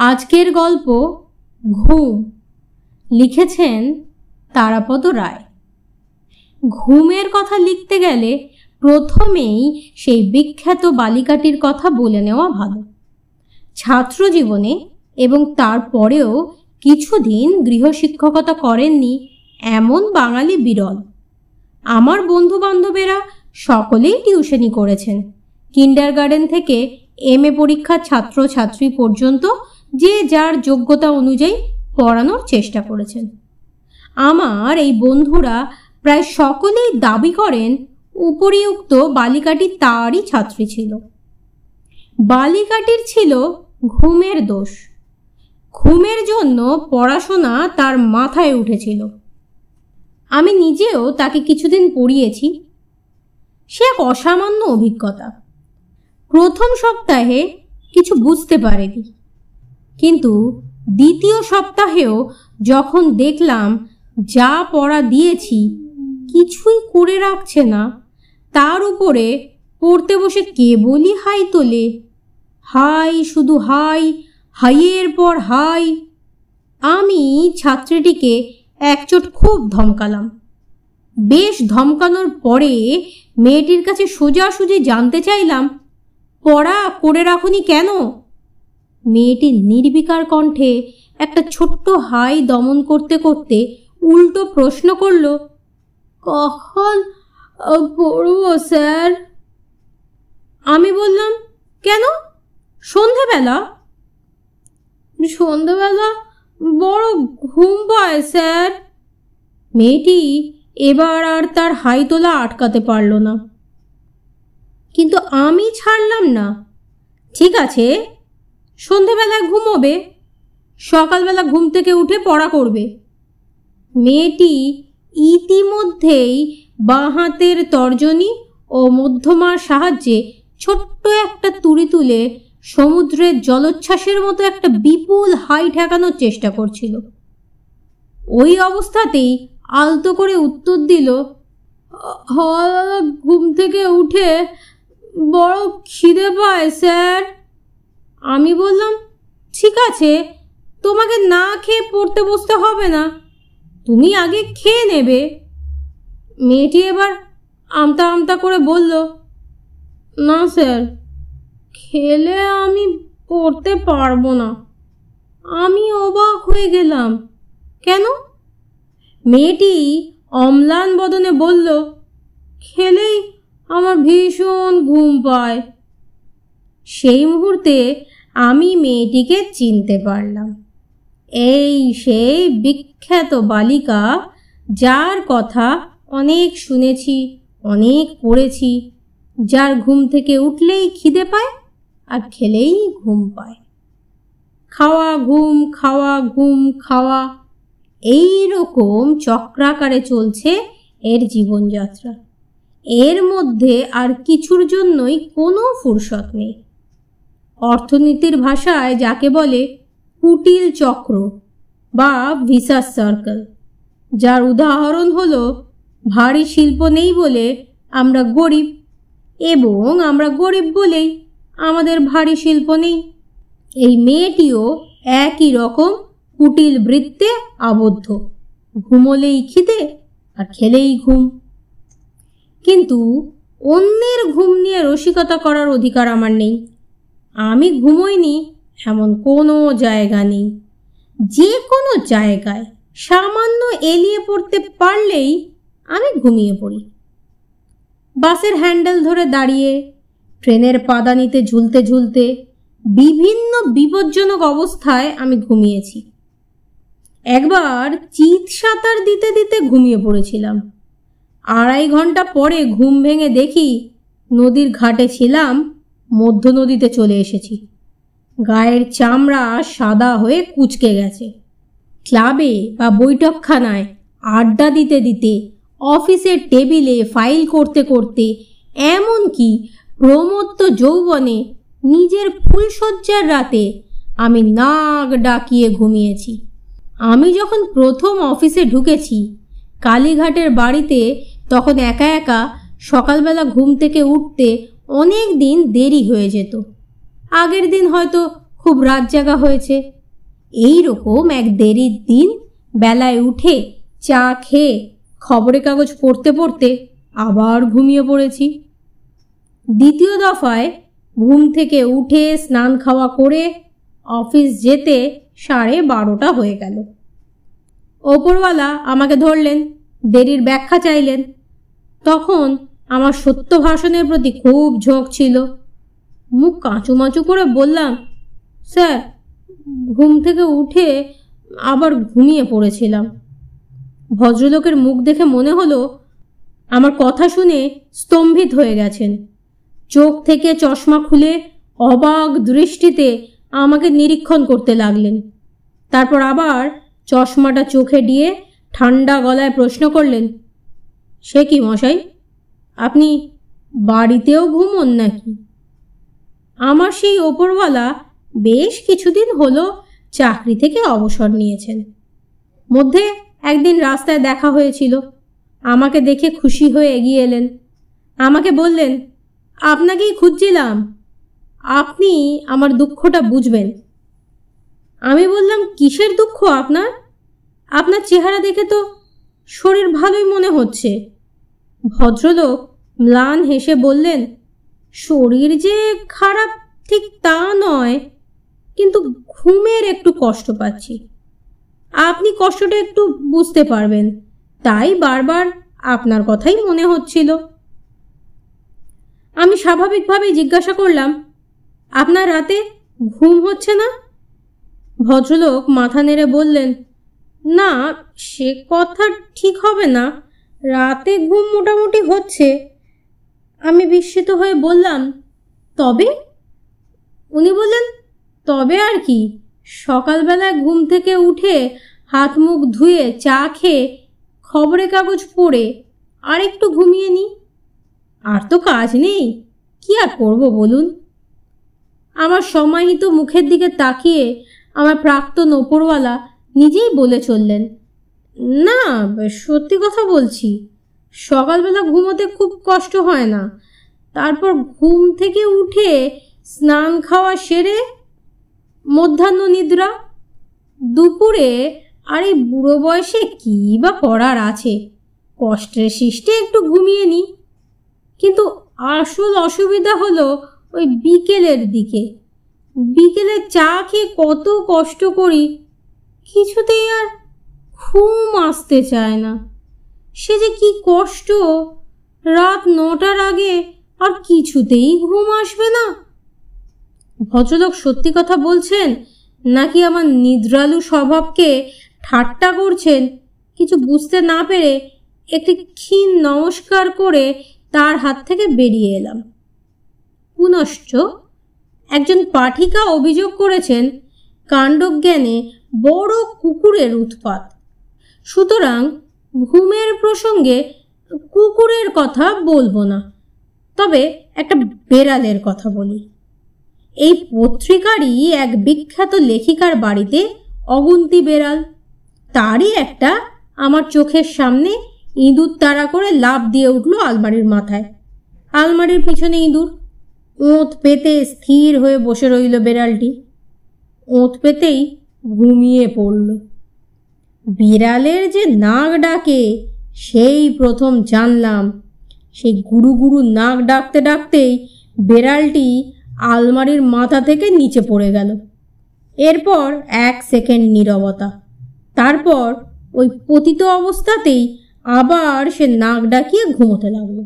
আজকের গল্প ঘুম লিখেছেন তারাপদ রায়। ঘুমের কথা লিখতে গেলে প্রথমেই সেই বিখ্যাত বালিকাটির কথা বলে নেওয়া ভালো। ছাত্র জীবনে এবং তারপরেও কিছুদিন গৃহশিক্ষকতা করেননি এমন বাঙালি বিরল। আমার বন্ধু বান্ধবেরা সকলেই টিউশনি করেছেন। কিন্ডার গার্ডেন থেকে এম এ পরীক্ষার ছাত্রছাত্রী পর্যন্ত যে যার যোগ্যতা অনুযায়ী পড়ানোর চেষ্টা করেছেন। আমার এই বন্ধুরা প্রায় সকলেই দাবি করেন, উপরিউক্ত বালিকাটি তারই ছাত্রী ছিল। বালিকাটির ছিল ঘুমের দোষ। ঘুমের জন্য পড়াশোনা তার মাথায় উঠেছিল। আমি নিজেও তাকে কিছুদিন পড়িয়েছি। সে এক অসামান্য অভিজ্ঞতা। প্রথম সপ্তাহে কিছু বুঝতে পারেনি। কিন্তু দ্বিতীয় সপ্তাহেও যখন দেখলাম যা পড়া দিয়েছি কিছুই করে রাখছে না, তার উপরে পড়তে বসে কেবলই হাই তোলে। হাই, শুধু হাই, হাইয়ের পর হাই। আমি ছাত্রীটিকে একচোট খুব ধমকালাম। বেশ ধমকানোর পরে মেয়েটির কাছে সোজাসুজি জানতে চাইলাম, পড়া করে রাখুনি কেন? মেয়েটি নির্বিকার কণ্ঠে একটা ছোট্ট হাই দমন করতে করতে উল্টো প্রশ্ন করল, কখন? পড়ব, স্যার? আমি বললাম, কেন? সন্ধেবেলা? সন্ধেবেলা? বড় ঘুম পায়, স্যার। মেয়েটি এবার আর তার হাই তোলা আটকাতে পারল না। কিন্তু আমি ছাড়লাম না। ঠিক আছে সন্ধেবেলায় ঘুমোবে, সকালবেলা ঘুম থেকে উঠে পড়া করবে। মেয়েটি ইতিমধ্যেই বাঁ হাতের তর্জনী ও মধ্যমার সাহায্যে ছোট্ট একটা তুড়ি তুলে সমুদ্রের জলোচ্ছ্বাসের মতো একটা বিপুল হাই ঠেকানোর চেষ্টা করছিল। ওই অবস্থাতেই আলতো করে উত্তর দিল ঘুম থেকে উঠে বড় খিদে পায়, স্যার। আমি বললাম, ঠিক আছে, তোমাকে না খেয়ে পড়তে বসতে হবে না। তুমি আগে খেয়ে নেবে। মেয়েটি এবার আমতা আমতা করে বলল, না স্যার, খেলে আমি পড়তে পারব না। আমি অবাক হয়ে গেলাম। কেন? মেয়েটি অম্লান বদনে বলল, খেলেই আমার ভীষণ ঘুম পায়। সেই মুহূর্তে আমি মেয়েটিকে চিনতে পারলাম। এই সেই বিখ্যাত বালিকা যার কথা অনেক শুনেছি, অনেক পড়েছি। যার ঘুম থেকে উঠলেই খিদে পায় আর খেলেই ঘুম পায়। খাওয়া ঘুম খাওয়া ঘুম, খাওয়া এই রকম চক্রাকারে চলছে এর জীবনযাত্রা। এর মধ্যে আর কিছুর জন্যই কোনো ফুরসত নেই। অর্থনীতির ভাষায় যাকে বলে কুটিল চক্র বা ভিসাস সার্কেল যার উদাহরণ হলো, ভারী শিল্প নেই বলে আমরা গরিব এবং আমরা গরিব বলেই আমাদের ভারী শিল্প নেই। এই মেয়েটিও একই রকম কুটিল বৃত্তে আবদ্ধ। ঘুমোলেই খিদে আর খেলেই ঘুম। কিন্তু অন্যের ঘুম নিয়ে রসিকতা করার অধিকার আমার নেই। আমি ঘুমোইনি এমন কোনো জায়গা নেই। যে কোনো জায়গায় সামান্য এলিয়ে পড়তে পারলেই আমি ঘুমিয়ে পড়ি। বাসের হ্যান্ডেল ধরে দাঁড়িয়ে, ট্রেনের পাদানিতে ঝুলতে ঝুলতে বিভিন্ন বিপজ্জনক অবস্থায় আমি ঘুমিয়েছি। একবার চিত সাঁতার দিতে দিতে ঘুমিয়ে পড়েছিলাম। আড়াই ঘণ্টা পরে ঘুম ভেঙে দেখি নদীর ঘাটে ছিলাম মধ্য নদীতে চলে এসেছি। গায়ের চামড়া সাদা হয়ে কুচকে গেছে। ক্লাবে বা বৈঠকখানায় আড্ডা দিতে দিতে অফিসের টেবিলে ফাইল করতে করতে এমনকি প্রমত্ত যৌবনে নিজের ফুলশয্যার রাতে আমি নাক ডাকিয়ে ঘুমিয়েছি। আমি যখন প্রথম অফিসে ঢুকেছি, কালীঘাটের বাড়িতে তখন একা একা সকালবেলা ঘুম থেকে উঠতে অনেক দিন দেরি হয়ে যেত। আগের দিন হয়তো খুব রাত জাগা হয়েছে। এই রকম এক দেরির দিন বেলায় উঠে চা খেয়ে খবরের কাগজ পড়তে পড়তে আবার ঘুমিয়ে পড়েছি। দ্বিতীয় দফায় ঘুম থেকে উঠে স্নান খাওয়া করে অফিস যেতে সাড়ে বারোটা হয়ে গেল। ওপরওয়ালা আমাকে ধরলেন, দেরির ব্যাখ্যা চাইলেন। তখন আমার সত্য ভাষণের প্রতি খুব ঝোঁক ছিল। মুখ কাঁচু কাঁচুমাচু করে বললাম, স্যার, ঘুম থেকে উঠে আবার ঘুমিয়ে পড়েছিলাম। ভদ্রলোকের মুখ দেখে মনে হলো, আমার কথা শুনে স্তম্ভিত হয়ে গেছেন। চোখ থেকে চশমা খুলে অবাক দৃষ্টিতে আমাকে নিরীক্ষণ করতে লাগলেন। তারপর আবার চশমাটা চোখে দিয়ে ঠান্ডা গলায় প্রশ্ন করলেন, সে কি মশাই? আপনি বাড়িতেও ঘুমোন নাকি? আমার সেই ওপরওয়ালা বেশ কিছুদিন হলো চাকরি থেকে অবসর নিয়েছেন। মধ্যে একদিন রাস্তায় দেখা হয়েছিল। আমাকে দেখে খুশি হয়ে এগিয়ে এলেন। আমাকে বললেন, আপনাকেই খুঁজছিলাম। আপনি আমার দুঃখটা বুঝবেন। আমি বললাম, কিসের দুঃখ আপনার? আপনার চেহারা দেখে তো শরীর ভালোই মনে হচ্ছে। ভদ্রলোক ম্লান হেসে বললেন, শরীর যে খারাপ ঠিক তা নয়, কিন্তু ঘুমের একটু কষ্ট পাচ্ছি। আপনি কষ্টটা একটু বুঝতে পারবেন, তাই বারবার আপনার কথাই মনে হচ্ছিল। আমি স্বাভাবিকভাবে জিজ্ঞাসা করলাম, আপনার রাতে ঘুম হচ্ছে না? ভদ্রলোক মাথা নেড়ে বললেন, না, সে কথা ঠিক হবে না। রাতে ঘুম মোটামুটি হচ্ছে। আমি বিস্মিত হয়ে বললাম, তবে? উনি বললেন, তবে আর কি। সকালবেলায় ঘুম থেকে উঠে হাত মুখ ধুয়ে চা খেয়ে খবরের কাগজ পড়ে আর একটু ঘুমিয়ে নি। আর তো কাজ নেই। কি আর করব বলুন? আমার সমাহিত মুখের দিকে তাকিয়ে আমার প্রাক্তন ওপরওয়ালা নিজেই বলে চললেন, না, সত্যি কথা বলছি। সকালবেলা ঘুমোতে খুব কষ্ট হয় না। তারপর ঘুম থেকে উঠে স্নান খাওয়া সেরে মধ্যাহ্ন নিদ্রা, দুপুরে আর এই বুড়ো বয়সে কী বা করার আছে? কষ্টের সৃষ্টে একটু ঘুমিয়ে নিই কিন্তু আসল অসুবিধা হলো ওই বিকেলের দিকে। বিকেলে চা খেয়ে কত কষ্ট করি, কিছুতেই আর ঘুম আসতে চায় না। সে যে কি কষ্ট। রাত নটার আগে আর কিছুতেই ঘুম আসবে না। ভদ্রলোক সত্যি কথা বলছেন, নাকি আমার নিদ্রালু স্বভাবকে ঠাট্টা করছেন? কিছু বুঝতে না পেরে একটি ক্ষীণ নমস্কার করে তার হাত থেকে বেরিয়ে এলাম। পুনশ্চ একজন পাঠিকা অভিযোগ করেছেন, কাণ্ডজ্ঞানে বড় কুকুরের উৎপাত। সুতরাং ঘুমের প্রসঙ্গে কুকুরের কথা বলব না। তবে একটা বেড়ালের কথা বলি। এই পত্রিকারই এক বিখ্যাত লেখিকার বাড়িতে অগুন্তি বেড়াল। তারই একটা আমার চোখের সামনে ইঁদুর তাড়া করে লাভ দিয়ে উঠল আলমারির মাথায়। আলমারির পিছনে ইঁদুর। ওঁত পেতে স্থির হয়ে বসে রইল বেড়ালটি। ওঁত পেতেই ঘুমিয়ে পড়ল। বিড়ালের যে নাক ডাকে, সেই প্রথম জানলাম। সেই গুরু গুরু নাক ডাকতে ডাকতেই বেড়ালটি আলমারির মাথা থেকে নিচে পড়ে গেল। এরপর এক সেকেন্ড নীরবতা। তারপর ওই পতিত অবস্থাতেই আবার সে নাক ডাকিয়ে ঘুমোতে লাগল।